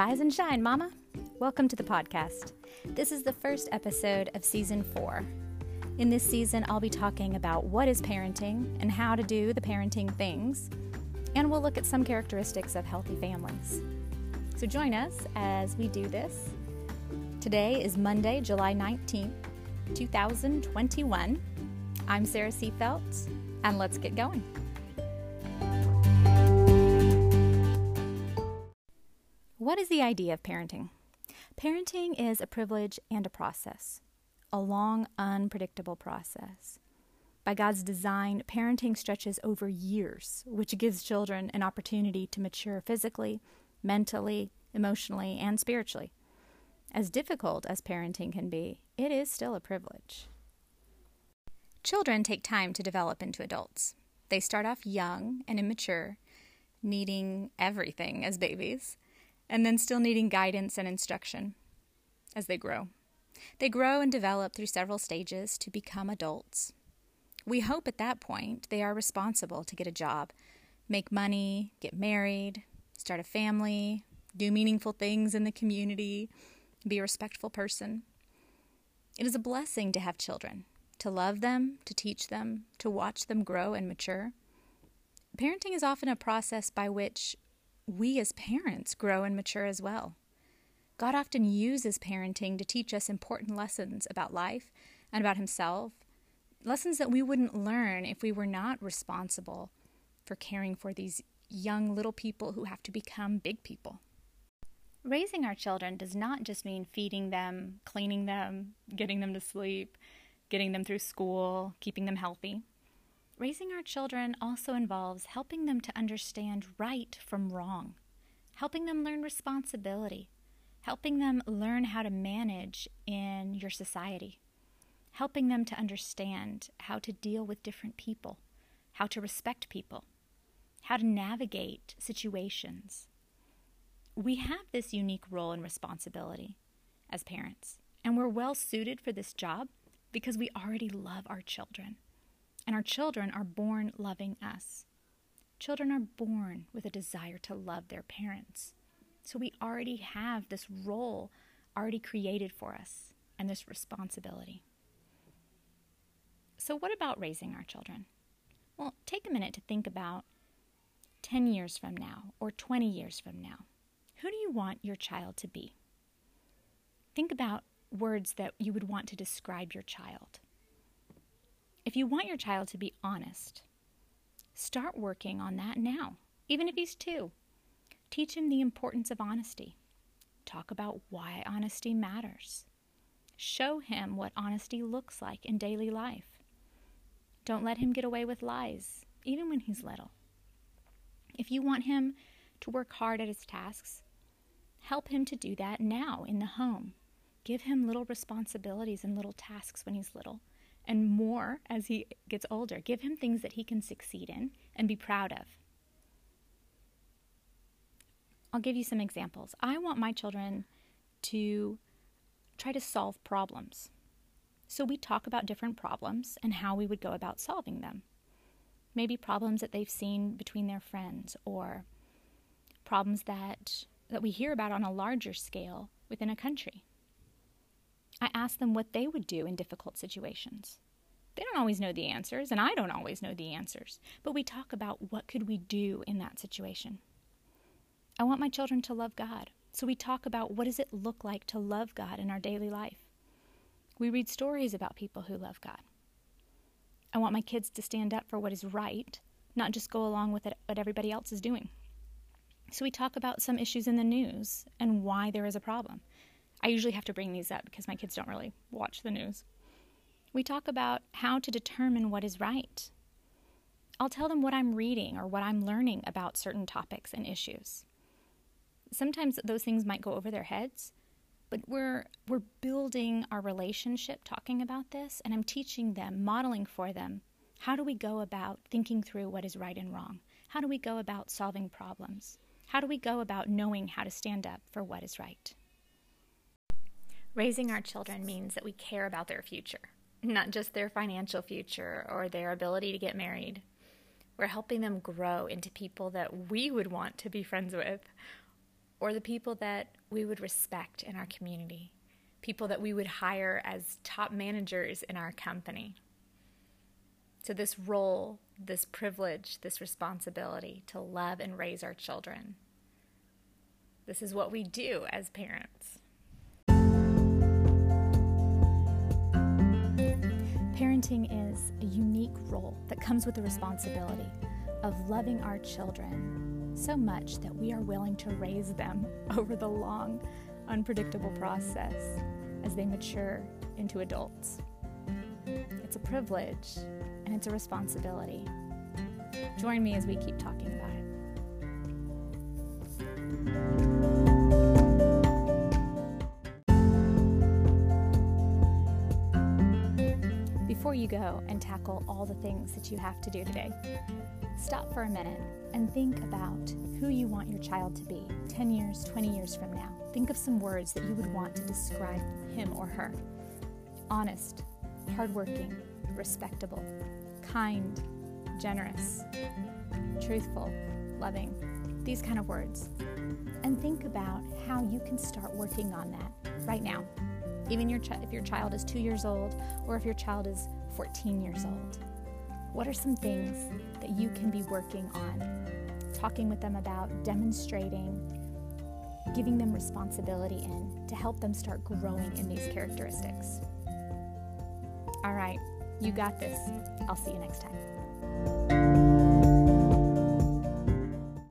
Rise and shine, Mama. Welcome to the podcast. This is the first episode of season four. In this season, I'll be talking about what is parenting and how to do the parenting things, and we'll look at some characteristics of healthy families. So join us as we do this. Today is Monday, July 19th, 2021. I'm Sarah Seafelt, and let's get going. What is the idea of parenting? Parenting is a privilege and a process, a long, unpredictable process. By God's design, parenting stretches over years, which gives children an opportunity to mature physically, mentally, emotionally, and spiritually. As difficult as parenting can be, it is still a privilege. Children take time to develop into adults. They start off young and immature, needing everything as babies and then still needing guidance and instruction as they grow. They grow and develop through several stages to become adults. We hope at that point they are responsible to get a job, make money, get married, start a family, do meaningful things in the community, be a respectful person. It is a blessing to have children, to love them, to teach them, to watch them grow and mature. Parenting is often a process by which we as parents grow and mature as well. God often uses parenting to teach us important lessons about life and about Himself, lessons that we wouldn't learn if we were not responsible for caring for these young little people who have to become big people. Raising our children does not just mean feeding them, cleaning them, getting them to sleep, getting them through school, keeping them healthy. Raising our children also involves helping them to understand right from wrong, helping them learn responsibility, helping them learn how to manage in your society, helping them to understand how to deal with different people, how to respect people, how to navigate situations. We have this unique role and responsibility as parents, and we're well suited for this job because we already love our children and our children are born loving us. Children are born with a desire to love their parents. So we already have this role already created for us and this responsibility. So, what about raising our children? Well, take a minute to think about 10 years from now or 20 years from now. Who do you want your child to be? Think about words that you would want to describe your child. If you want your child to be honest, start working on that now, even if he's two. Teach him the importance of honesty. Talk about why honesty matters. Show him what honesty looks like in daily life. Don't let him get away with lies, even when he's little. If you want him to work hard at his tasks, help him to do that now in the home. Give him little responsibilities and little tasks when he's little and more as he gets older. Give him things that he can succeed in and be proud of. I'll give you some examples. I want my children to try to solve problems. So we talk about different problems and how we would go about solving them. Maybe problems that they've seen between their friends or problems that that we hear about on a larger scale within a country. I ask them what they would do in difficult situations. They don't always know the answers, and I don't always know the answers, but we talk about what could we do in that situation. I want my children to love God, so we talk about what does it look like to love God in our daily life. We read stories about people who love God. I want my kids to stand up for what is right, not just go along with it, what everybody else is doing. So we talk about some issues in the news and why there is a problem. I usually have to bring these up because my kids don't really watch the news. We talk about how to determine what is right. I'll tell them what I'm reading or what I'm learning about certain topics and issues. Sometimes those things might go over their heads, but we're we're building our relationship talking about this and I'm teaching them, modeling for them how do we go about thinking through what is right and wrong? How do we go about solving problems? How do we go about knowing how to stand up for what is right? Raising our children means that we care about their future, not just their financial future or their ability to get married. We're helping them grow into people that we would want to be friends with or the people that we would respect in our community, people that we would hire as top managers in our company. So, this role, this privilege, this responsibility to love and raise our children. This is what we do as parents. Parenting is a unique role that comes with the responsibility of loving our children so much that we are willing to raise them over the long, unpredictable process as they mature into adults. It's a privilege and it's a responsibility. Join me as we keep talking about it. Before you go and tackle all the things that you have to do today, stop for a minute and think about who you want your child to be 10 years, 20 years from now. Think of some words that you would want to describe him or her honest, hardworking, respectable, kind, generous, truthful, loving, these kind of words. And think about how you can start working on that right now. Even your ch- if your child is two years old or if your child is 14 years old. What are some things that you can be working on? Talking with them about, demonstrating, giving them responsibility in to help them start growing in these characteristics. All right, you got this. I'll see you next time.